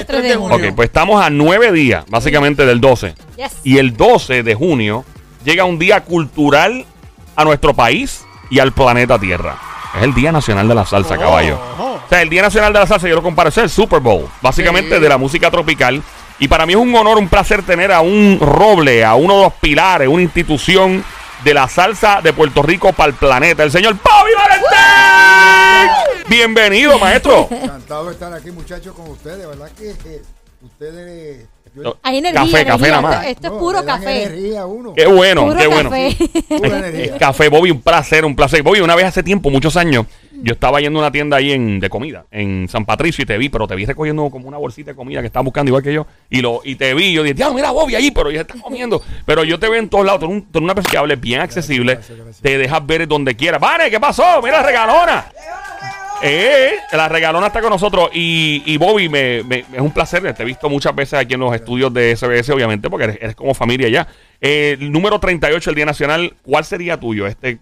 es 3 de junio. Ok, pues estamos a nueve días, básicamente del 12. Yes. Y el 12 de junio llega un día cultural a nuestro país y al planeta Tierra. Es el Día Nacional de la Salsa, caballo. O sea, el Día Nacional de la Salsa, yo lo comparo, es el Super Bowl, básicamente Sí. de la música tropical. Y para mí es un honor, un placer tener a un roble, a uno de los pilares, una institución de la salsa de Puerto Rico para el planeta, el señor Bobby Valentín. Bienvenido, maestro. Encantado de estar aquí, muchachos, con ustedes. ¿Verdad que eh, ustedes... yo- Hay energía. Café, café nada más. Esto, esto no, es puro café. energía a uno. Qué bueno, Puro qué bueno. café. Energía. café, Bobby, un placer, un placer. Bobby, una vez hace tiempo, muchos años, yo estaba yendo a una tienda ahí en, de comida, en San Patricio, y te vi, pero te vi recogiendo como una bolsita de comida que estabas buscando igual que yo. Y lo y te vi, yo dije, "Diablo, mira Bobby ahí, pero ya estás comiendo. Pero yo te veo en todos lados, tú eres, un- tú eres una persona que bien accesible, gracias, gracias. te dejas ver donde quiera. Vane, ¿qué pasó? Mira, regalona. Eh, la regalona está con nosotros y, y Bobby, me, me- es un placer. Te he visto muchas veces aquí en los estudios de SBS, obviamente, porque eres, eres como familia ya. Eh, el número 38, el Día Nacional, ¿cuál sería tuyo? Este,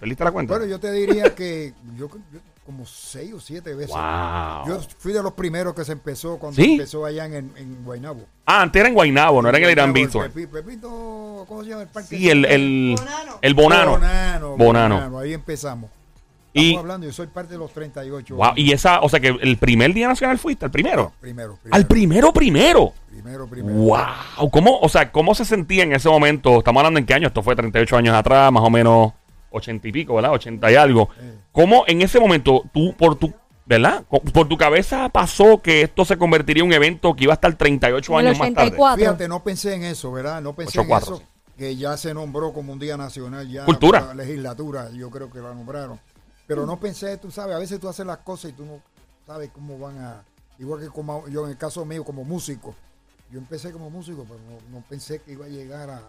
¿Perdiste la cuenta? Bueno, yo te diría que yo, yo como seis o siete veces. Wow. Yo fui de los primeros que se empezó cuando ¿Sí? empezó allá en, en Guaynabo. Ah, antes era en Guaynabo, no era en el Irán Pepito, ¿cómo se llama el parque? Sí, el, el, el Bonano. Bonano. Bonano. Bonano, Ahí empezamos. Y, Estamos hablando, yo soy parte de los 38. wow, y esa, o sea que el primer Día Nacional fuiste, el primero. Primero, primero. Al primero, primero. Primero, primero. Wow, ¿cómo, o sea, cómo se sentía en ese momento? Estamos hablando en qué año, esto fue 38 años atrás, más o menos 80 y pico, ¿verdad? 80 y algo. Eh. ¿Cómo en ese momento tú, por tu, ¿verdad? Por tu cabeza pasó que esto se convertiría en un evento que iba a estar 38 En el años más tarde? 84. Fíjate, no pensé en eso, ¿verdad? No pensé en 8-4, eso. sí. Que ya se nombró como un día nacional, ya Cultura. la legislatura, yo creo que la nombraron. Pero no pensé, tú sabes, a veces tú haces las cosas y tú no sabes cómo van a. Igual que como yo en el caso mío, como músico. Yo empecé como músico, pero no, no pensé que iba a llegar a, a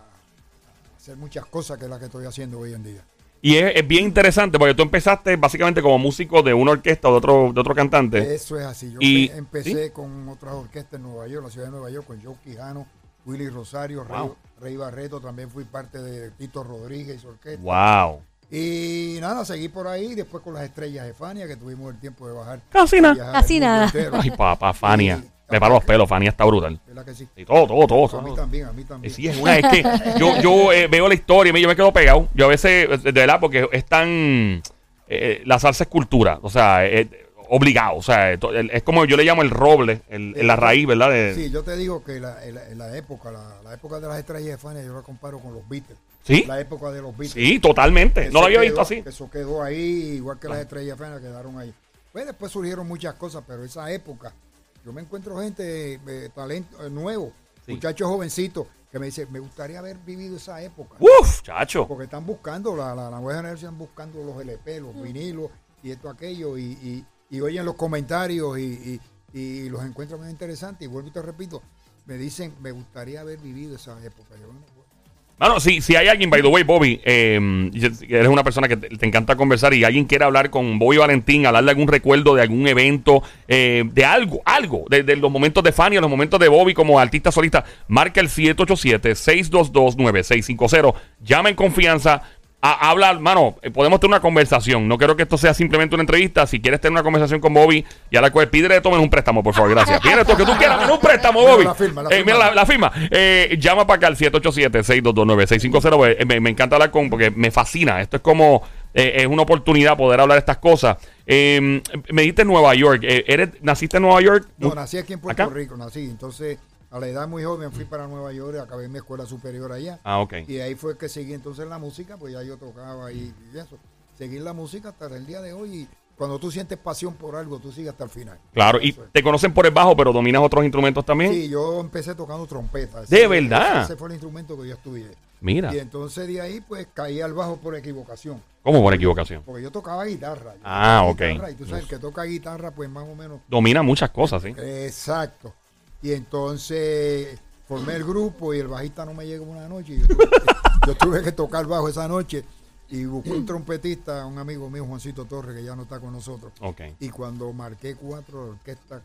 hacer muchas cosas que las que estoy haciendo hoy en día. Y es, es bien interesante porque tú empezaste básicamente como músico de una orquesta o de otro, de otro cantante. Eso es así. Yo Y- empecé con otras orquestas en Nueva York, la ciudad de Nueva York, con Joe Quijano, Willy Rosario, Rey, Wow. Rey Barreto, también fui parte de Tito Rodríguez y su orquesta. Wow. Y nada, seguí por ahí, después con las estrellas de Fania, que tuvimos el tiempo de bajar. Casi nada. Casi nada. entero. Ay, papá, Fania. Y- Me paro los pelos, Fania está brutal. ¿Verdad que sí? Y todo, todo, todo. A mí también, a mí Eh, también. Sí, es una, es que yo, yo eh, veo la historia y yo me quedo pegado. Yo a veces, eh, de verdad, porque es tan. eh, la salsa es cultura, o sea, es obligado. O sea, es como yo le llamo el roble, el, la raíz, ¿verdad? De- Sí, yo te digo que la, en la, la época, la, la época de las estrellas de Fania, yo la comparo con los Beatles. ¿Sí? La época de los Beatles. Sí, totalmente. Eso No lo había quedó- visto así. Eso quedó ahí, igual que las estrellas feas quedaron ahí. Pues después surgieron muchas cosas, pero esa época, yo me encuentro gente, eh, talento eh, nuevo, Sí. muchachos jovencitos, que me dicen, me gustaría haber vivido esa época. Uf, chacho. Porque están buscando, la, la, la nueva generación buscando los LP, los vinilos y esto, aquello, y, y, y oyen los comentarios y, y, y los encuentran muy interesantes. Y vuelvo y te repito, me dicen, me gustaría haber vivido esa época. Yo, bueno, Mano, si, si hay alguien, by the way, Bobby, y- eres una persona que te, encanta conversar y alguien quiere hablar con Bobby Valentín, hablar de algún recuerdo, de algún evento, eh, de algo, algo, de los momentos de Fanny, los momentos de Bobby como artista solista, marca el 787-622-9650. Llama en confianza. A, habla, mano, eh, podemos tener una conversación. No quiero que esto sea simplemente una entrevista. Si quieres tener una conversación con Bobby, ya la cual pídele tomen un préstamo, por favor, gracias. Pídele lo que tú quieras, un préstamo, Mira Bobby. la firma, la Eh, firma. mira la, la firma. Eh, llama para acá al 787-622-9650. pues, eh, Me, me encanta hablar con, porque me fascina. Esto es como, eh, es una oportunidad poder hablar de estas cosas. Eh, me dijiste en Nueva York. Eh, ¿eres, ¿Naciste en Nueva York? No, nací aquí en Puerto ¿Acá? Rico, nací. Entonces, a la edad muy joven fui para Nueva York, acabé mi escuela superior allá. Ah, ok. Y ahí fue que seguí entonces la música, pues ya yo tocaba y, y eso. Seguir la música hasta el día de hoy. Y cuando tú sientes pasión por algo, tú sigues hasta el final. Claro, y Eso es. te conocen por el bajo, pero dominas otros instrumentos también. Sí, yo empecé tocando trompeta. ¿De verdad? Ese fue el instrumento que yo estudié. Mira, Y entonces de ahí, pues caí al bajo por equivocación. ¿cómo por equivocación? Porque yo tocaba guitarra. Yo Ah, tocaba ok. guitarra, y tú sabes, el que toca guitarra, pues más o menos Domina muchas cosas, sí. Exacto. Y entonces formé el grupo y el bajista no me llegó una noche. Y yo, tuve, yo tuve que tocar bajo esa noche y busqué un trompetista, un amigo mío, Juancito Torres, que ya no está con nosotros. Y cuando marqué cuatro, la orquesta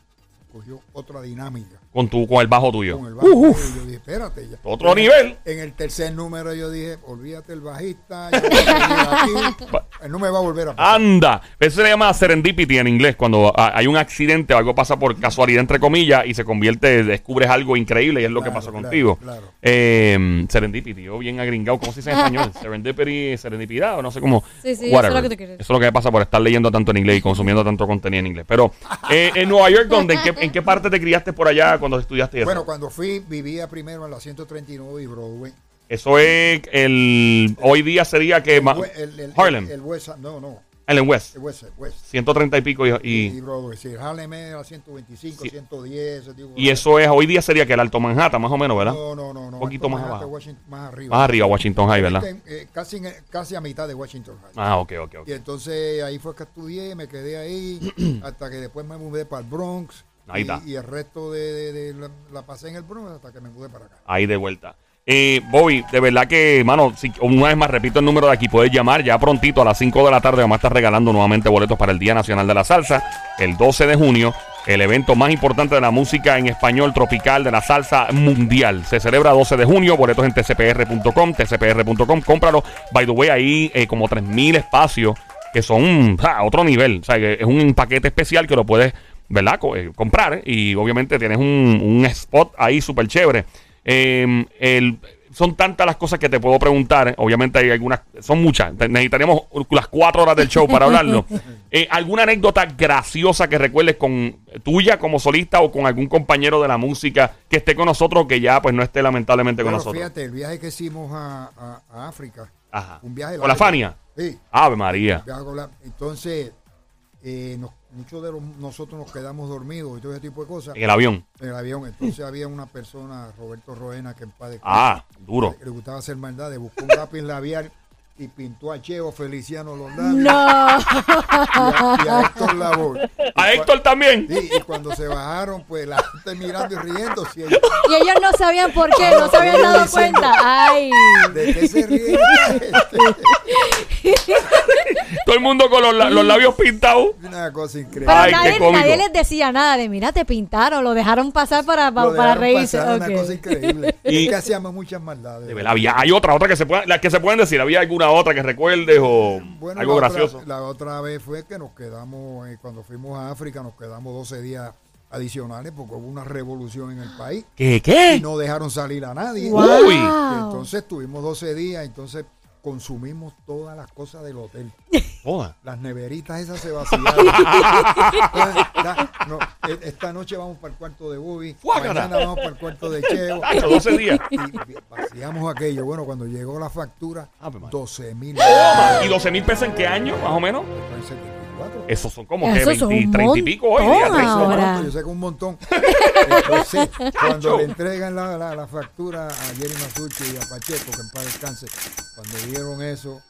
cogió otra dinámica. Con, tu, con el bajo tuyo. Con el bajo. Uf, Y yo dije, espérate. ya. Otro En nivel. En el tercer número yo dije, olvídate el bajista, seguir aquí. Él no me va a volver a pasar. Anda. Eso se le llama serendipity en inglés. Cuando hay un accidente o algo pasa por casualidad, entre comillas, y se convierte, descubres algo increíble y es lo que pasó claro, contigo. claro. Eh, serendipity, yo bien agringado. ¿Cómo se dice en español? serendipity, serendipidad o no sé cómo. Sí, sí, eso es lo que tú quieres. Eso es lo que pasa por estar leyendo tanto en inglés y consumiendo tanto contenido en inglés. Pero eh, en Nueva York, ¿dónde? ¿En qué, en qué parte te criaste por allá cuando estudiaste eso? Bueno, cuando fui, vivía primero en la 139 y Broadway. Eso es el. Hoy día sería que. el, el- Harlem. El, el West, no, no. Allen West. El West, West. 130 y pico y, Y, y, Broadway, sí. Harlem es la 125, Sí. 110. ese tipo de y eso es, hoy día sería que el Alto Manhattan, más o menos, ¿verdad? No, no, no. no. Un poquito más abajo. Más arriba. Más arriba, Washington High, ¿verdad? Eh, casi, casi a mitad de Washington High. Ah, ok, ok, ok. Y entonces ahí fue que estudié, me quedé ahí, hasta que después me mudé para el Bronx. Ahí y, está. y el resto de, de- de la, la pasé en el Bronx hasta que me mudé para acá. Ahí de vuelta. Eh, Bobby, de verdad que, mano, si, una vez más repito el número de aquí, puedes llamar ya prontito a las 5 de la tarde. Vamos a estar regalando nuevamente boletos para el Día Nacional de la Salsa, el 12 de junio, el evento más importante de la música en español tropical de la salsa mundial. Se celebra 12 de junio, boletos en tcpr.com, tcpr.com, cómpralo. By the way, ahí eh, como 3.000 espacios que son ja, otro nivel. O sea, que es un paquete especial que lo puedes, ¿verdad? Co- eh, comprar y obviamente tienes un, un spot ahí súper chévere. Eh, el- son tantas las cosas que te puedo preguntar. Obviamente hay algunas, son muchas. Necesitaríamos las cuatro horas del show para hablarlo. Eh, ¿Alguna anécdota graciosa que recuerdes con tuya como solista o con algún compañero de la música que esté con nosotros o que ya pues no esté lamentablemente con nosotros? fíjate, el viaje que hicimos a, a- a África, Ajá. un viaje ¿Con la. Fania? Sí, Ave María. entonces eh, nos- muchos de los- nosotros nos quedamos dormidos y todo ese tipo de cosas En el avión. en el avión. Entonces había una persona, Roberto Roena, que en paz descanse, Ah, duro. que le gustaba hacer maldades, buscó un lápiz labial y pintó a Cheo Feliciano los labios No. y, a, y a Héctor Lavoe. A Héctor también. Sí, y cuando se bajaron, pues la gente mirando y riendo. si ellos- Y ellos no sabían por qué, no se habían dado cuenta. Ay. ¿De qué se ríen? Todo el mundo con los, la- los labios pintados. Una cosa increíble. Pero Ay, qué nadie, cómico. nadie les decía nada de, mira, te pintaron, lo dejaron pasar para, para, Lo para dejaron reírse. pasar, Ok. Una cosa increíble. Y- es que hacíamos muchas maldades. De verdad, había- hay otra, otra que se pueda, las que se pueden decir. ¿Había alguna otra que recuerdes o Bueno, algo la gracioso? Otra, la otra vez fue que nos quedamos, eh, cuando fuimos a África, nos quedamos 12 días adicionales porque hubo una revolución en el país ¿Qué? y ¿Qué? no dejaron salir a nadie. Wow. Uy. Y entonces tuvimos 12 días, entonces consumimos todas las cosas del hotel. Joda. Las neveritas esas se vaciaron. Entonces, da- no, e- esta noche vamos para el cuarto de Bobby, mañana vamos para el cuarto de Cheo. Tacho, 12 días. Y vaciamos aquello. Bueno, cuando llegó la factura, Ave María. 12 mil. ¿Y 12 mil pesos en qué año, más o menos? Esos son como que Esos son 20, un 30 y pico hoy. día, montón 30. ahora. Yo sé que un montón. Entonces, cuando le entregan la, la- la factura a Jerry Masucci y a Pacheco, que en paz descanse, cuando vieron eso,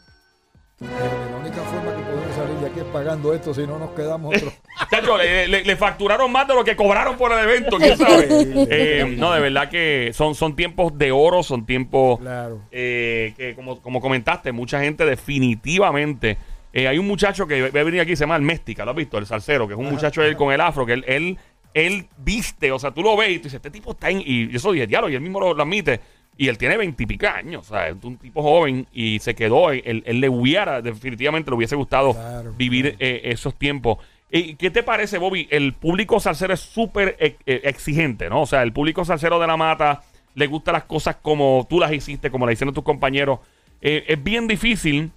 la única forma que podemos salir de aquí es pagando esto, si no nos quedamos otros. Chacho, le, le- le facturaron más de lo que cobraron por el evento, quién sabe. Eh, no, de verdad que son, son tiempos de oro, son tiempos Claro. eh, que, como, como comentaste, mucha gente definitivamente. Eh, hay un muchacho que va a venir aquí, se llama el Méstica, ¿lo has visto? El salsero, que es un muchacho él con el afro, que él, él, él viste, o sea, tú lo ves y tú dices, este tipo está en. Y yo soy diablo, y él mismo lo, lo admite. Y él tiene veintipica años, o sea, es un tipo joven y se quedó. Él, él le hubiera, definitivamente le hubiese gustado Claro, vivir eh, esos tiempos. ¿Y ¿Qué te parece, Bobby? El público salsero es súper eh, eh, exigente, ¿no? O sea, el público salsero de la mata le gustan las cosas como tú las hiciste, como las hicieron tus compañeros. Eh, es bien difícil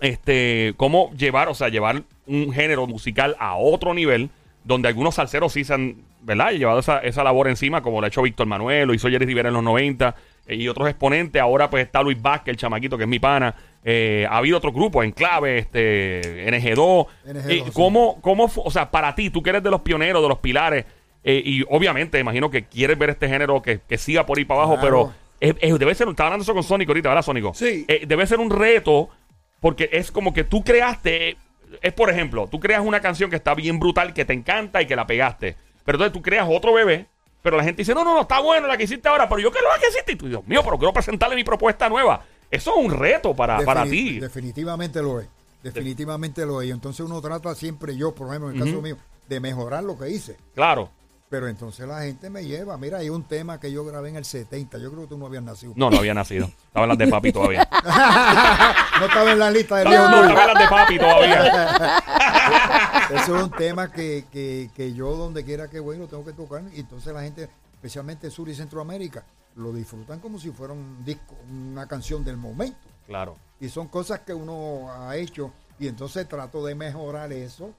este, cómo llevar, o sea, llevar un género musical a otro nivel, donde algunos salseros sí se han, ¿verdad? Llevado esa, esa labor encima, como lo ha hecho Víctor Manuel, lo hizo Jerry Rivera en los 90, eh, y otros exponentes. Ahora pues está Luis Vázquez, el chamaquito, que es mi pana. Eh, ha habido otros grupos, Enclave, este, NG2. NG2, Eh, sí. ¿cómo, cómo o sea, para ti, tú que eres de los pioneros, de los pilares, y obviamente imagino que quieres ver este género que, que siga por ahí para abajo, Claro. pero es- es- debe ser, estaba hablando eso con Sónico ahorita, ¿verdad, Sónico? Sí. Eh, debe ser un reto porque es como que tú creaste, es por ejemplo, tú creas una canción que está bien brutal, que te encanta y que la pegaste, pero entonces tú creas otro bebé, pero la gente dice, no, no, no, está bueno la que hiciste ahora, pero yo quiero la que hiciste, y tú, Dios mío, pero quiero presentarle mi propuesta nueva. Eso es un reto para, para ti. Definitivamente lo es. Definitivamente lo es. Y entonces uno trata siempre, yo, por ejemplo, en el caso mío, de mejorar lo que hice. Claro. Pero entonces la gente me lleva. Mira, hay un tema que yo grabé en el 70. Yo creo que tú no habías nacido. No, no había nacido. Estaba en las de papi todavía. no estaba en la lista de No, no, estaba en las de papi todavía. Eso es un tema que, que, que yo donde quiera que voy lo tengo que tocar. Y entonces la gente, especialmente Sur y Centroamérica, lo disfrutan como si fuera un disco, una canción del momento. Claro. Y son cosas que uno ha hecho y entonces trato de mejorar eso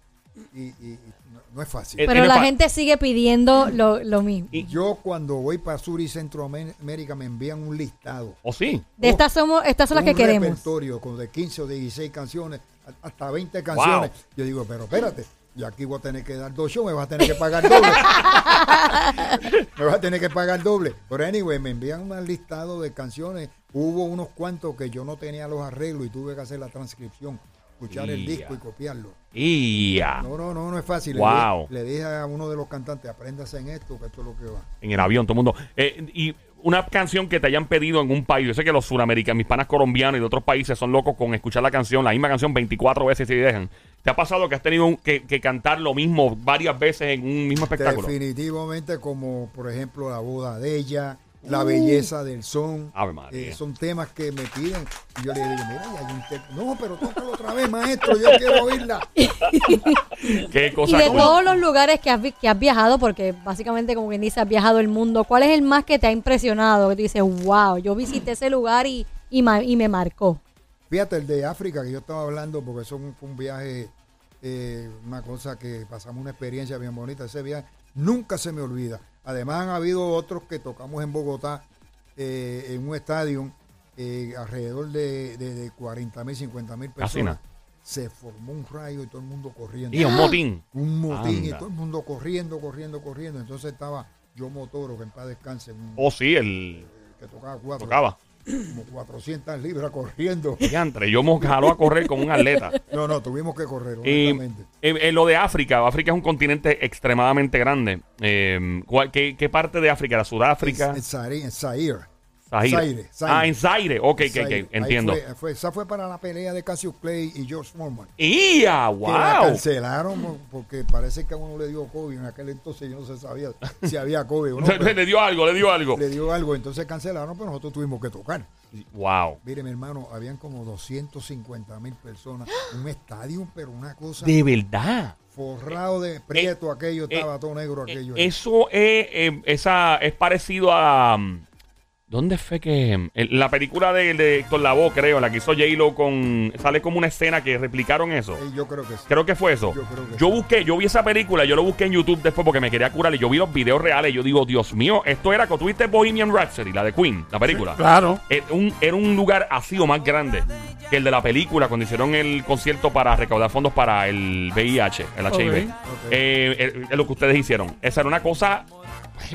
y, y- no, no es fácil. Eh, Pero la gente sigue pidiendo lo, lo mismo. Y- Yo cuando voy para Sur y Centroamérica me envían un listado. ¿O sí? De estas somos, estas son las un que queremos. repertorio con de 15 o de 16 canciones, hasta 20 canciones. Yo digo, pero espérate, y aquí voy a tener que dar dos shows, me vas a tener que pagar doble. me vas a tener que pagar doble. Pero anyway, me envían un listado de canciones. Hubo unos cuantos que yo no tenía los arreglos y tuve que hacer la transcripción, escuchar el disco y copiarlo. Y ya. No, no, no, no es fácil. Le Wow. dije- Le, dije a uno de los cantantes, apréndase en esto, que esto es lo que va. En el avión, todo el mundo. Eh, y una canción que te hayan pedido en un país. Yo sé que los suramericanos, mis panas colombianos y de otros países son locos con escuchar la canción, la misma canción 24 veces y dejan. ¿Te ha pasado que has tenido un- que, que cantar lo mismo varias veces en un mismo espectáculo? Definitivamente como por ejemplo la boda de ella, la belleza del son. Ave María. Eh, son temas que me piden y yo le digo, mira, y hay un te- no, pero tócalo otra vez, maestro, yo quiero oírla. ¿Qué Y cosa? de como- todos los lugares que has, vi- que has viajado, porque básicamente como quien dice, has viajado el mundo, ¿cuál es el más que te ha impresionado? Que tú dices, wow, yo visité ese lugar y, y, ma- y me marcó. Fíjate, el de África que yo estaba hablando, porque eso fue un viaje, eh, una cosa que pasamos una experiencia bien bonita. Ese viaje nunca se me olvida. Además, han habido otros que tocamos en Bogotá, eh, en un estadio, eh, alrededor de, de, de 40 mil, 50 mil personas. Se formó un rayo y todo el mundo corriendo. Y un motín. un motín y todo el mundo corriendo, corriendo, corriendo. Entonces estaba yo Motoro, que en paz descanse, un- Oh, sí, el. que tocaba cuatro, Tocaba. Como 400 libras corriendo. Diantre, yo me jaló a correr como un atleta. No, no, tuvimos que correr, Y eh, eh, lo de África, África es un continente extremadamente grande. Eh, ¿cuál- qué, qué parte de África? ¿La Sudáfrica? En Zaire. Zaire. Zaire, Zaire. Ah, en Zaire. Ok, ok, Zaire. ok, entiendo. Fue, fue- esa fue para la pelea de Cassius Clay y George Foreman. ¡Ia! Que la ¡Wow! cancelaron por- porque parece que a uno le dio COVID. En aquel entonces yo no se sabía si había COVID o no. le, dio algo, le dio algo. le dio algo, entonces cancelaron, pero nosotros tuvimos que tocar. ¡Wow! Mire, mi hermano, habían como 250 mil personas. Un estadio, pero una cosa De verdad. forrado de prieto, aquello eh, estaba todo negro, aquello. Eso es, eh, esa, es parecido a. um, ¿Dónde fue que.? en la película de, de Héctor Lavoe, creo, la que hizo J-Lo con. Sale como una escena que replicaron eso. Eh, yo creo que sí. Creo que fue eso. Yo creo que Yo sí. busqué, yo vi esa película, yo lo busqué en YouTube después porque me quería curar y yo vi los videos reales. y Yo digo, Dios mío, esto era cuando tuviste Bohemian Rhapsody, la de Queen, la película. Claro. Era un, era un lugar así o más grande que el de la película cuando hicieron el concierto para recaudar fondos para el VIH, el HIV. Eh, eh, eh, lo que ustedes hicieron. Esa era una cosa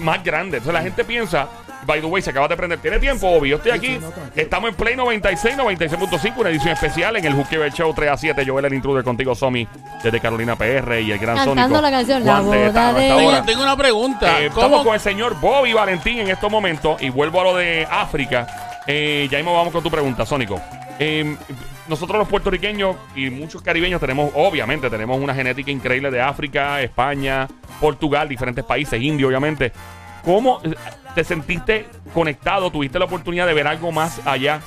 más grande. Entonces la gente piensa, by the way, se acaba de prender. ¿Tiene tiempo, Obi? Yo estoy aquí. Estamos en Play 96, 96.5, una edición especial en el Juqueo Show 3 a 7. Joel el intruder contigo, Somi, desde Carolina PR y el gran Cantando Sónico. la canción, La boda de. Oye, tengo una pregunta. Eh, ¿Cómo- estamos con el señor Bobby Valentín en estos momentos y vuelvo a lo de África. Eh, ya mismo vamos con tu pregunta, Sónico. Eh, nosotros los puertorriqueños y muchos caribeños tenemos, obviamente, tenemos una genética increíble de África, España, Portugal, diferentes países, India, obviamente. ¿Cómo te sentiste conectado? ¿Tuviste la oportunidad de ver algo más allá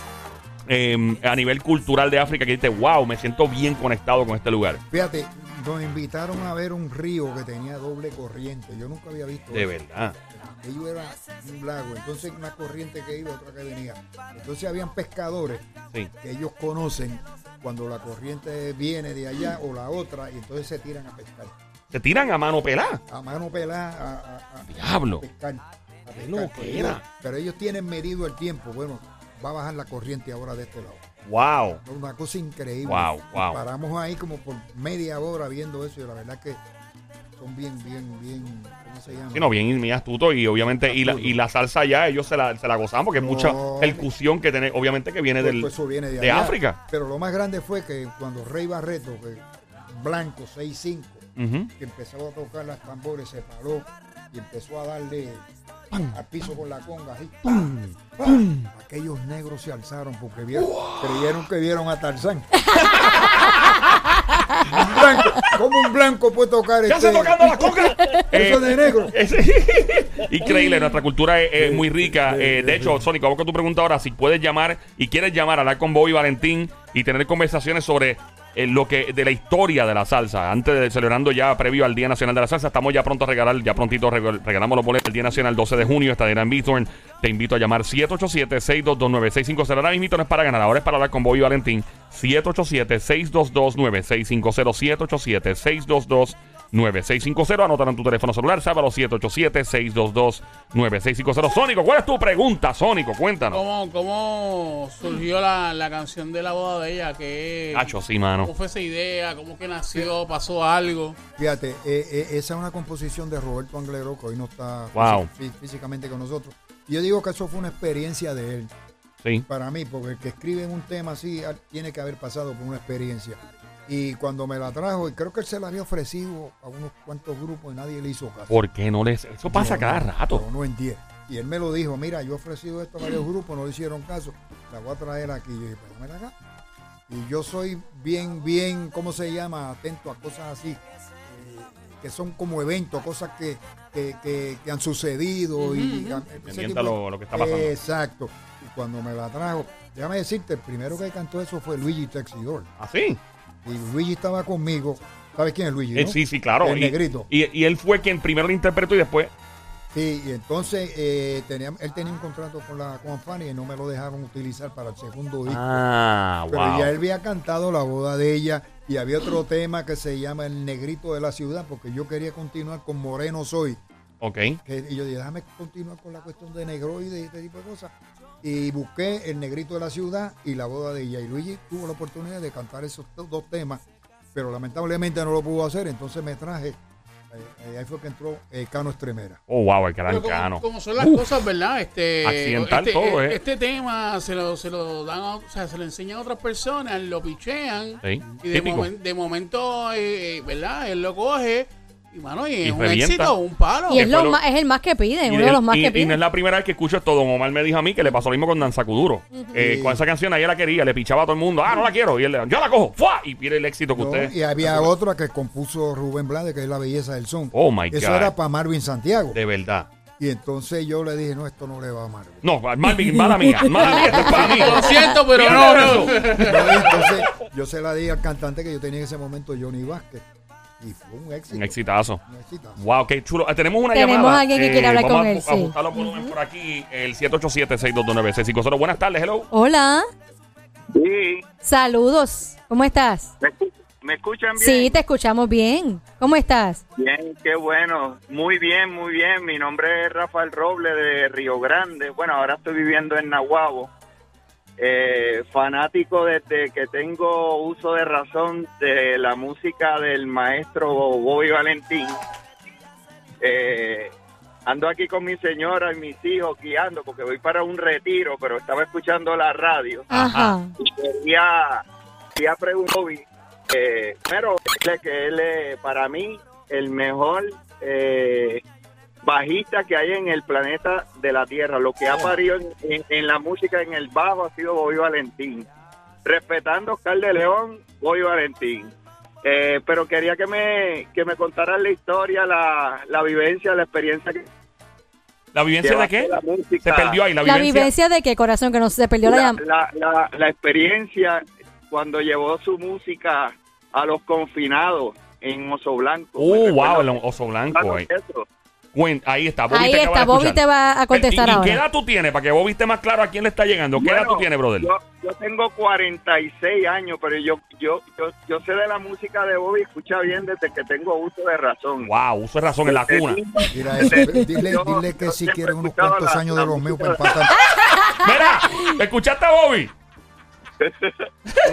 eh, a nivel cultural de África que dices, wow, me siento bien conectado con este lugar? Fíjate, nos invitaron a ver un río que tenía doble corriente. Yo nunca había visto De eso. verdad. Ello era un lago, entonces una corriente que iba, otra que venía. Entonces habían pescadores Sí. que ellos conocen cuando la corriente viene de allá o la otra, y entonces se tiran a pescar. Se tiran a mano pelada. A mano pelada a, a- a- Diablo. a pescar. pescar. que Pero pero ellos tienen medido el tiempo. Bueno, va a bajar la corriente ahora de este lado. Wow. Una cosa increíble. Wow, wow. Paramos ahí como por media hora viendo eso y la verdad que son bien, bien, bien, ¿cómo se llama? Sí, no, bien, bien astuto y obviamente, y la, y la salsa ya ellos se la, se la gozan porque es No. mucha percusión que tiene, obviamente que viene Pues- del... pues eso viene de, de allá. África. Pero lo más grande fue que cuando Rey Barreto, que blanco 6'5, Que empezó a tocar las tambores, se paró y empezó a darle al piso con la conga. así, ¡pam! ¡pam! Aquellos negros se alzaron porque vieron, creyeron que vieron a Tarzán. Un blanco, ¿Cómo un blanco puede tocar ¿Qué hace este? tocando la conga? Eso de negro. Es- Increíble, nuestra cultura es, es muy rica. Eh, de hecho, Sónico, vamos con tu pregunta ahora. Si puedes llamar y quieres llamar, hablar con Bobby Valentín y tener conversaciones sobre eh, lo que de la historia de la salsa. Antes de celebrando ya previo al Día Nacional de la Salsa, estamos ya pronto a regalar, ya prontito regal- regalamos los boletos del Día Nacional 12 de junio. Estará en Bithorn. Te invito a llamar 787-622-9650. Ahora mismo no es para ganar, ahora es para hablar con Bobby Valentín. 787-622-9650. 787-622-9650. Anotaron tu teléfono celular, sábado 787-622-9650. Sónico, ¿cuál es tu pregunta, Sónico? Cuéntanos. ¿Cómo, cómo surgió la, la canción de la boda de ella? ¿Qué, Hacho, sí, mano. ¿Cómo fue esa idea? ¿Cómo que nació? ¿Pasó algo? Fíjate, eh, eh, esa es una composición de Roberto Anglero, que hoy no está Wow. fí- físicamente con nosotros. Y yo digo que eso fue una experiencia de él, Sí. para mí, porque el que escribe un tema así ah, tiene que haber pasado por una experiencia. Y cuando me la trajo, y creo que él se la había ofrecido a unos cuantos grupos y nadie le hizo caso. ¿Por qué no les.? Eso pasa Yo cada no, rato. yo no entiendo. Y él me lo dijo, mira, yo he ofrecido esto a varios grupos, no le hicieron caso, la voy a traer aquí. Y yo dije, "Pues dámela acá. Y yo soy bien, bien, ¿cómo se llama? Atento a cosas así, eh, que son como eventos, cosas que, que, que- que han sucedido. y, y- ese Pendiente tipo a de- lo- lo que está pasando. Exacto. Y cuando me la trajo, déjame decirte, el primero que cantó eso fue Luigi Texidor. ¿Ah, sí? Y Luigi estaba conmigo. ¿Sabes quién es Luigi? Eh, no? sí, sí, claro. El y, negrito. Y, y él fue quien primero lo interpretó y después. Sí, y entonces eh, tenía, él tenía un contrato con la con Fanny y no me lo dejaron utilizar para el segundo disco. Ah, Pero wow. ya él había cantado la boda de ella y había otro tema que se llama El Negrito de la Ciudad, porque yo quería continuar con Moreno Soy. Ok. Que, y yo dije, déjame continuar con la cuestión de negro y de este tipo de cosas. Y busqué El Negrito de la Ciudad y la boda de ella. Y Luigi tuvo la oportunidad de cantar esos do- dos temas, pero lamentablemente no lo pudo hacer, entonces me traje. eh, eh, ahí fue que entró eh, Cano Estremera. Oh, wow, el gran como, cano. como son las Uf. cosas, ¿verdad? Este, Accidental este, todo, eh, ¿eh? Este tema se lo, se lo dan, a- o sea, se lo enseñan a otras personas, lo pichean. Sí, Y de, momen- de momento, eh, ¿verdad? Él lo coge y, mano, y, Y es un revienta. éxito, un palo. Y es, lo lo- más, es el más que piden, uno de los más y- que y no piden. es la primera vez que escucho esto. Don Omar me dijo a mí que le pasó lo mismo con Danzacuduro. Eh, Sí. con esa canción ahí la quería, le pichaba a todo el mundo. Ah, no la quiero. Y él le yo la cojo. ¡Fua! Y pierde el éxito que ¿no? usted. Y había otra que compuso Rubén Blades, que es La Belleza del Son. Oh my Eso God. era para Marvin Santiago. De verdad. Y entonces yo le dije, no, esto no le va a Marvin. No, Marvin, mala mía. Mala mía, esto es para mí. Lo siento, pero no, no. eso. Entonces yo se la di al cantante que yo tenía en ese momento, Johnny Vázquez. Y fue un éxito. Un exitazo. Un exitazo. Wow, qué chulo. Eh, tenemos una Tenemos llamada. a alguien que quiere hablar vamos con a, él, a sí. ajustar los volúmenes por aquí. El 787-622-9650. Buenas tardes, hello. Hola, Sí, saludos. ¿Cómo estás? ¿me, escu- me escuchan bien? Sí, te escuchamos bien. ¿Cómo estás? Bien, qué bueno. Muy bien, muy bien. Mi nombre es Rafael Roble de Río Grande. Bueno, ahora estoy viviendo en Nahuabo. Eh, fanático desde que tengo uso de razón de la música del maestro Bobby Valentín. Eh, ando aquí con mi señora y mis hijos guiando porque voy para un retiro, pero estaba escuchando la radio. Ajá. y quería, quería preguntar, eh, primero, decirle que él es para mí el mejor eh, bajista que hay en el planeta de la Tierra. Lo que ha parido en, en- en la música, en el bajo, ha sido Bobby Valentín. Respetando a Oscar de León, Bobby Valentín. Eh, pero quería que me, que me contaran la historia, la, la vivencia, la experiencia que ¿La vivencia de qué? la música. Se perdió ahí la La vivencia. vivencia de qué corazón que no se perdió la la, llamada. la, la- la experiencia cuando llevó su música a los confinados en Oso Blanco. Oh, ¿Me wow, el oso blanco. Ahí, eso. Cuen- ahí está. Bobby Ahí te está, Bobby te va a contestar ¿Y, y ahora. qué edad tú tienes? Para que Bobby esté más claro a quién le está llegando. ¿Qué edad tú tienes, brother? Yo, yo tengo 46 años, pero yo, yo, yo, yo sé de la música de Bobby, escucha bien desde que tengo uso de razón. Wow, uso de razón en la cuna. Mira eso, dile, yo- dile que yo si quieren unos cuantos la- años la de los míos para empatar. Mira, ¿escuchaste a Bobby?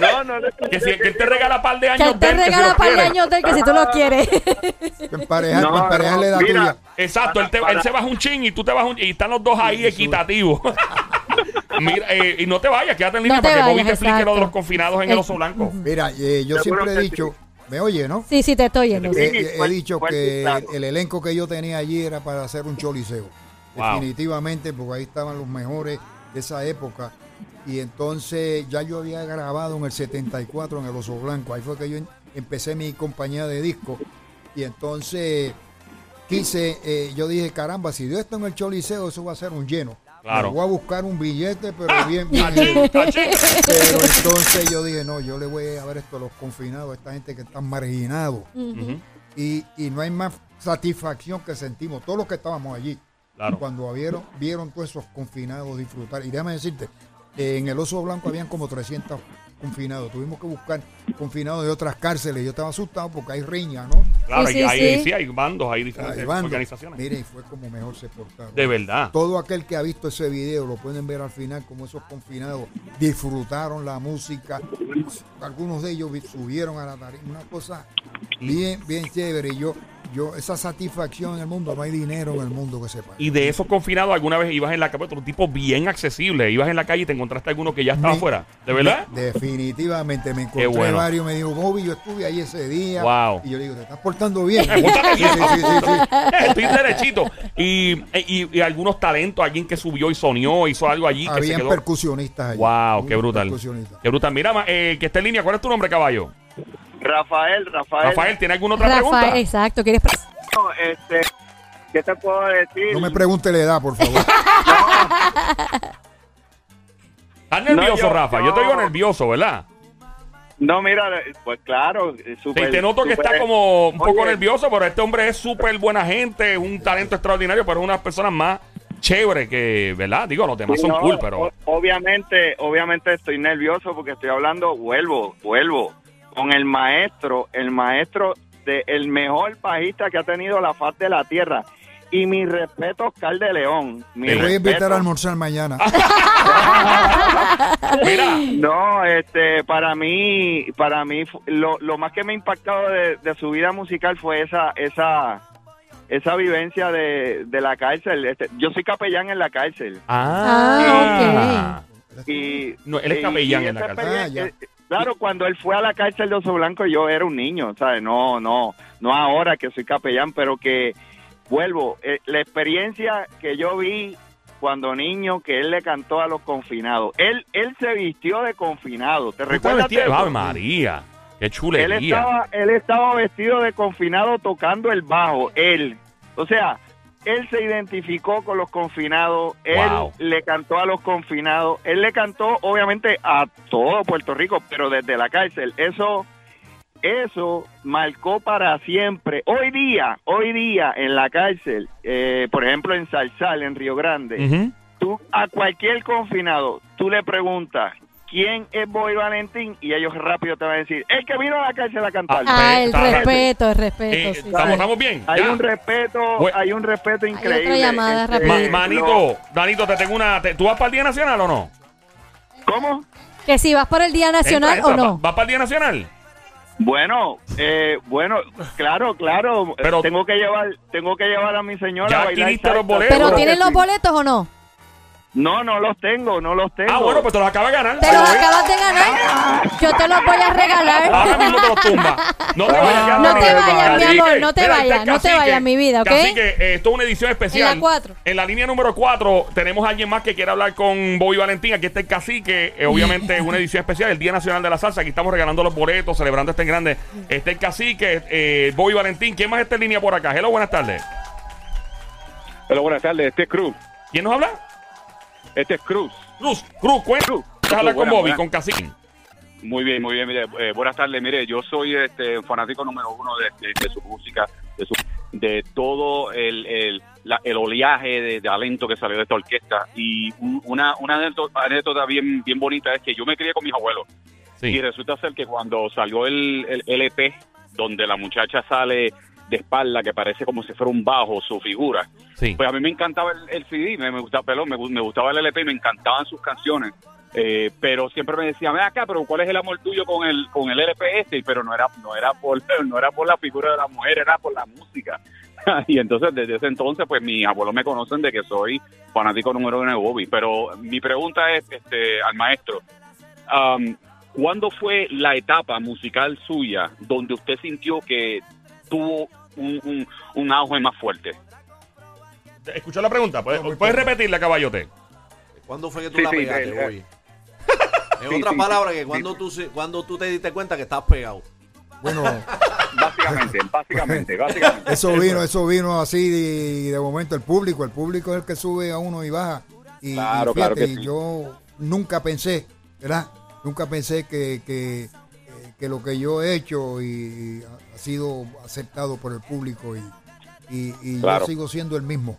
No, no le Que si que él te regala par de Que años. te que si regala par de años de él que si tú los quieres. Emparejar, No, no, tuya. Exacto, él, te- él se baja un chin y tú te bajas un y están los dos ahí equitativos. Mira, eh, y no te vayas, quédate en línea No te para que Bobby vayas, te explique lo de los confinados en el Eh, oso blanco. Mira, eh, yo siempre he dicho, me oye, ¿no? Sí, sí, te estoy oyendo. Eh, Sí, eh, he dicho que el elenco que yo tenía allí era para hacer un choliseo. Wow. Definitivamente, porque ahí estaban los mejores de esa época. Y entonces ya yo había grabado en el 74 en el Oso Blanco. Ahí fue que yo empecé mi compañía de discos y entonces quise, eh, yo dije, caramba, si Dios está en el Choliseo, eso va a ser un lleno. Claro. Me voy a buscar un billete, pero Ah, bien, bien. cachín, cachín. Pero entonces yo dije, no, yo le voy a ver esto a los confinados, a esta gente que están marginados. Y, y no hay más satisfacción que sentimos todos los que estábamos allí. Claro. Cuando vieron, vieron todos esos confinados disfrutar. Y déjame decirte, en el Oso Blanco habían como 300 confinados. Tuvimos que buscar confinados de otras cárceles. Yo estaba asustado porque hay riña, ¿no? Claro, Sí, hay, sí, hay- sí. hay bandos, hay diferentes Ahí van. organizaciones. Mire, y fue como mejor se portaron. De verdad. Todo aquel que ha visto ese video lo pueden ver al final como esos confinados disfrutaron la música. Algunos de ellos subieron a la tarima. Una cosa bien, bien chévere. Y yo, yo, esa satisfacción en el mundo, no hay dinero en el mundo que sepa. Y de esos confinados, alguna vez ibas en la calle, un tipo bien accesible, ibas en la calle y te encontraste alguno que ya estaba afuera. ¿De verdad? Definitivamente me encontré bueno. varios, me dijo, Bobby, yo estuve ahí ese día. Wow. Y yo le digo, te estás portando bien. Sí, sí, sí. Estoy derechito. Y, y- y algunos talentos, alguien que subió y sonió, hizo algo allí que se Habían quedó. percusionistas allí. Wow, qué brutal. percusionistas. Qué brutal. Mira, eh, que está en línea. ¿Cuál es tu nombre, caballo? Rafael, Rafael. Rafael, ¿tiene alguna otra Rafael, pregunta? exacto. ¿Quieres pre- No, este, ¿qué te puedo decir? No me pregunte la edad, por favor. ¿Estás nervioso, yo- Rafa? Yo yo- te digo nervioso, ¿verdad? No, mira, pues claro, Sí, super, te noto que está como un poco Oye, nervioso, pero este hombre es súper buena gente, un talento extraordinario, pero es una persona más chévere que, ¿verdad? Digo, los demás son no, cool, pero... obviamente, obviamente estoy nervioso porque estoy hablando, vuelvo, vuelvo, con el maestro, el maestro de el mejor bajista que ha tenido la faz de la tierra. Y mi respeto, Oscar de León. Mi Te voy a invitar a almorzar mañana. Mira, No, este, para mí, para mí, lo, lo más que me ha impactado de, de su vida musical fue esa, esa, esa vivencia de, de la cárcel. Este, yo soy capellán en la cárcel. Ah, Y, No, él es capellán y en la cárcel. Ah, ya. eh, Claro, cuando él fue a la cárcel de Oso Blanco, yo era un niño, ¿sabes? No, no, no ahora que soy capellán, pero que vuelvo, eh, la experiencia que yo vi cuando niño, que él le cantó a los confinados. Él, él se vistió de confinado, ¿te ¿Tú te recuerdas? de vestías? eso? ¡Ave María! ¡Qué Él chulería! estaba, él estaba vestido de confinado tocando el bajo, él. O sea, él se identificó con los confinados, él Wow. le cantó a los confinados, él le cantó obviamente a todo Puerto Rico, pero desde la cárcel. Eso, eso marcó para siempre. Hoy día, hoy día en la cárcel, eh, por ejemplo en Salsal, en Río Grande, tú a cualquier confinado, tú le preguntas quién es Boy Valentín y ellos rápido te van a decir, el que vino a la cárcel a cantar. Ah, el respeto, el respeto. Eh, sí. ¿estamos, ¿Estamos bien? Hay Ya. un respeto, hay un respeto increíble. otra llamada entre Ma- rapidito. manito, Danito, te tengo una... te- ¿Tú vas para el Día Nacional o no? ¿Cómo? Que si vas por el Día Nacional Entra, entra. o no. ¿Vas para el Día Nacional? Bueno, eh, bueno, claro, claro. Pero- tengo que llevar, tengo que llevar a mi señora Ya a bailar adquiriste los boletos. Pero ¿tienen los boletos o no? No, no los tengo, no los tengo. Ah, bueno, pues te los acabas de ganar. Te los Ahora acabas de ganar. Yo te los voy a regalar. mismo te los tumba. No te vayas, No te vayas, mi amor, no te está vayas, no te vayas, mi vida, ¿ok? Cacique, eh, esto es una edición especial. En la cuatro. En la línea número 4 tenemos a alguien más que quiere hablar con Bobby Valentín. Aquí está el cacique. Eh, obviamente, una edición especial, el Día Nacional de la Salsa. Aquí estamos regalando los boletos, celebrando este en grande. Este el cacique, eh, Bobby Valentín. ¿Quién más está en línea por acá? Hello, buenas tardes. Hola, buenas tardes. Este es Cruz. ¿Quién nos habla? Este es Cruz. Cruz, Cruz, cuenta. Cruz. Hablar con Bobby, con cacique. Muy bien, muy bien. Mire, eh, buenas tardes. Mire, yo soy este fanático número uno de, de- de su música, de, su, de todo el, el, la- el oleaje de, talento que salió de esta orquesta. Y un- una, una anécdota, bien, bien bonita es que yo me crié con mis abuelos. Y resulta ser que cuando salió el, el LP, donde la muchacha sale de espalda, que parece como si fuera un bajo, su figura, Sí. Pues a mí me encantaba el, el CD, me, me gustaba, perdón, me, me gustaba el LP y me encantaban sus canciones. Eh, pero siempre me decían, ven acá, pero ¿cuál es el amor tuyo con el con el LP este? Pero no era no era por no era por la figura de la mujer, era por la música. y entonces desde ese entonces pues mis abuelos me conocen de que soy fanático número uno de Bobby. Pero mi pregunta es este al maestro, um, ¿cuándo fue la etapa musical suya donde usted sintió que tuvo un, un, un auge más fuerte? ¿Escuchó la pregunta? ¿Puedes, No, puedes repetirla, caballote? ¿Cuándo fue que tú Sí, la sí, pegaste, eh, Bobby? En sí, otras palabras, que sí. cuando tú, se- cuando tú te diste cuenta que estás pegado. Bueno, Básicamente, básicamente, básicamente. eso vino, eso vino así de, de momento el público, el público es el que sube a uno y baja. Y, y Claro, claro que sí. yo nunca pensé, ¿verdad? Nunca pensé que, que, eh, que lo que yo he hecho y, ha sido aceptado por el público y, y, y Claro. yo sigo siendo el mismo.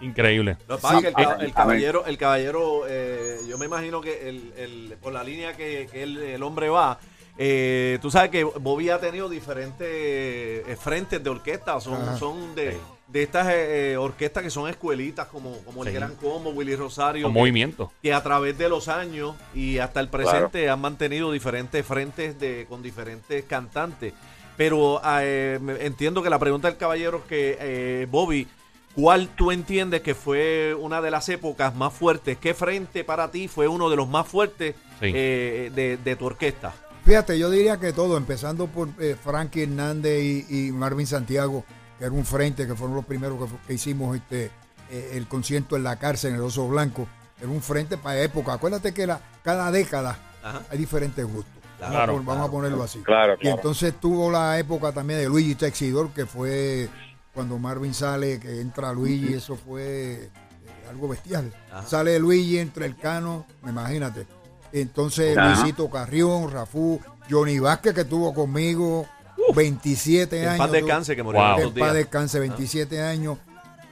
Increíble. Lo que pasa es que el, Sí, ca- ah, el caballero, el caballero eh, yo me imagino que el, el- por la línea que, que el, el hombre va, eh, tú sabes que Bobby ha tenido diferentes eh, frentes de orquesta, son, Ajá. son de, Sí. de estas eh, eh, orquestas que son escuelitas como, como el. Gran Combo, Willy Rosario, que- movimiento. que a través de los años y hasta el presente han mantenido diferentes frentes de con diferentes cantantes. Pero eh, me- entiendo que la pregunta del caballero es que, eh, Bobby, ¿cuál tú entiendes que fue una de las épocas más fuertes? ¿Qué frente para ti fue uno de los más fuertes Sí. eh, de, de tu orquesta? Fíjate, yo diría que todo, empezando por eh, Frankie Hernández y, y Marvin Santiago, que era un frente, que fueron los primeros que, hicimos este eh, el concierto en la cárcel, en el Oso Blanco. Era un frente para época. Acuérdate que la, cada década Ajá. hay diferentes gustos. Claro, vamos, a, claro. ponerlo así. Claro, Y entonces tuvo la época también de Luigi Texidor, que fue cuando Marvin sale, que entra Luigi, eso fue eh, algo bestial. Ajá. Sale Luigi, entra el cano, imagínate. Entonces Ajá. Luisito Carrión, Rafú, Johnny Vázquez, que estuvo conmigo 27 En años. paz descanse, que murió Wow. estos paz descanse, 27 años,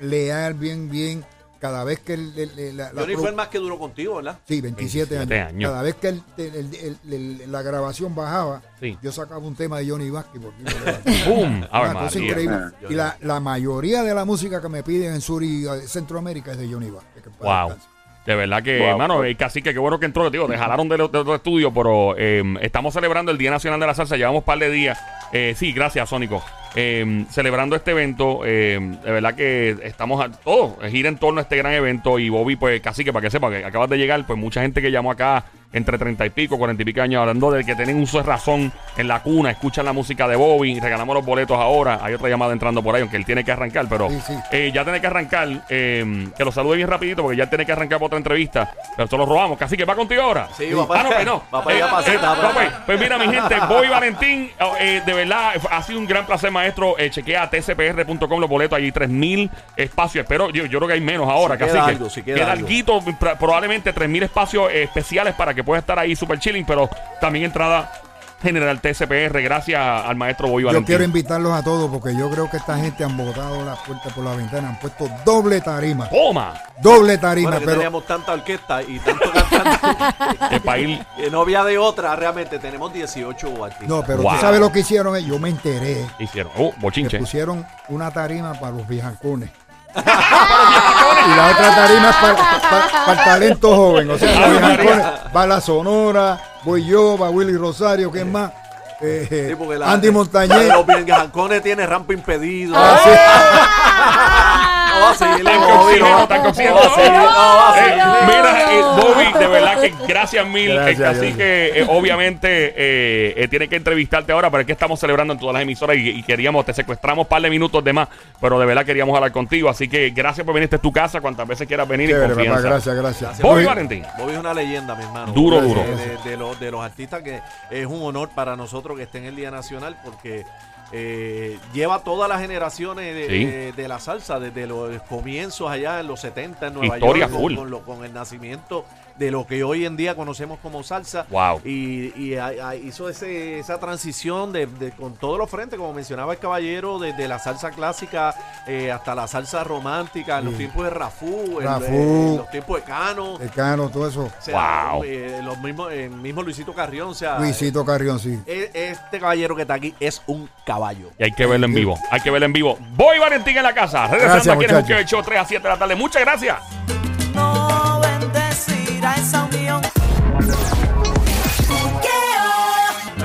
leal, bien, bien. Cada vez que el- el- el- la, la Johnny pro- fue el más que duró contigo, ¿verdad? Sí, 27, 27 años. años. Cada vez que el- el- el- el- la grabación bajaba, Sí. yo sacaba un tema de Johnny Vázquez. Ave Una cosa María. increíble. Ah. Y la, la mayoría de la música que me piden en Sur y eh, Centroamérica es de Johnny Vázquez. Wow. De verdad que, Wow. hermano, eh, casi que qué bueno que entró, digo, te jalaron de, los- de otro estudio, pero eh, estamos celebrando el Día Nacional de la Salsa, llevamos un par de días. Eh, sí, gracias, Sónico. Eh, celebrando este evento, eh, de verdad que estamos a todo, gira en torno a este gran evento y Bobby, pues casi que para que sepa que acabas de llegar, pues mucha gente que llamó acá entre 30 y pico, 40 y pico años, hablando de que tienen de razón en la cuna, escuchan la música de Bobby, regalamos los boletos ahora, hay otra llamada entrando por ahí, aunque él tiene que arrancar, pero Sí, sí. eh, ya tiene que arrancar, eh, que lo salude bien rapidito porque ya tiene que arrancar por otra entrevista, pero esto lo robamos, casi que va contigo ahora. Sí, va para- Ah, no, pues no. va para allá, Eh, para eh, no, para- pues, pues mira mi gente, Bobby Valentín, oh, eh, de verdad ha sido un gran placer maestro, eh, chequea tcpr.com los boletos, allí 3000 espacios, espero, yo, yo creo que hay menos ahora, Si casi queda que algo, si queda algo. alguito, probablemente 3000 espacios especiales para que pueda estar ahí super chilling, pero también entrada general TCPR, gracias al maestro Yo Valentín. quiero invitarlos a todos porque yo creo que esta gente han botado las puertas por la ventana, han puesto doble tarima. Toma, Doble tarima, Bueno, que pero teníamos tanta orquesta y tanto cantante el país. que no había de otra, realmente tenemos 18 artistas. no, pero Wow. tú sabes lo que hicieron, ellos? yo me enteré. Hicieron, oh, que bochinche. pusieron una tarima para los viejancones. y la otra tarima es para, para- para el talento joven. O sea, viejancones, va la Sonora, voy yo, va Willy Rosario, ¿quién más? Eh, Sí, porque la- Andy Montañez. Los Biengajancones tiene rampa impedido. Ah, sí. Va a seguir, a a a mira, eh, Bobby, de verdad que gracias mil. Gracias, Eh, así gracias. que eh, obviamente eh, tiene que entrevistarte ahora, pero es que estamos celebrando en todas las emisoras y, y queríamos, te secuestramos un par de minutos de más, pero de verdad queríamos hablar contigo. Así que gracias por venir, esta es tu casa, cuantas veces quieras venir Chévere, papá, confianza. gracias, gracias. Bobby Valentín. Bobby es una leyenda, mi hermano. Duro, De- duro. De, de los, de los artistas que es un honor para nosotros que esté en el Día Nacional porque eh, lleva todas las generaciones de, Sí. de- de la salsa, desde los comienzos allá en los 70 en Nueva Historia York. Con, lo- con el nacimiento de lo que hoy en día conocemos como salsa. Wow. Y, y a- a- hizo ese, esa transición de, de- con todos los frentes, como mencionaba el caballero, desde la salsa clásica eh, hasta la salsa romántica, en los tiempos de Rafú, en, Rafú. en los tiempos de Cano. Decano, todo eso. O sea, Wow. eh, los mismos, el mismo Luisito Carrión, o sea, Luisito Carrión, sí. eh, este caballero que está aquí es un caballo. Y hay que verlo en vivo. Hay que verlo en vivo. Bobby Valentín en la casa. Regresando Gracias, aquí en el muchachos. Juqueo, el show 3 a 7 de la tarde. Muchas gracias. did I sound?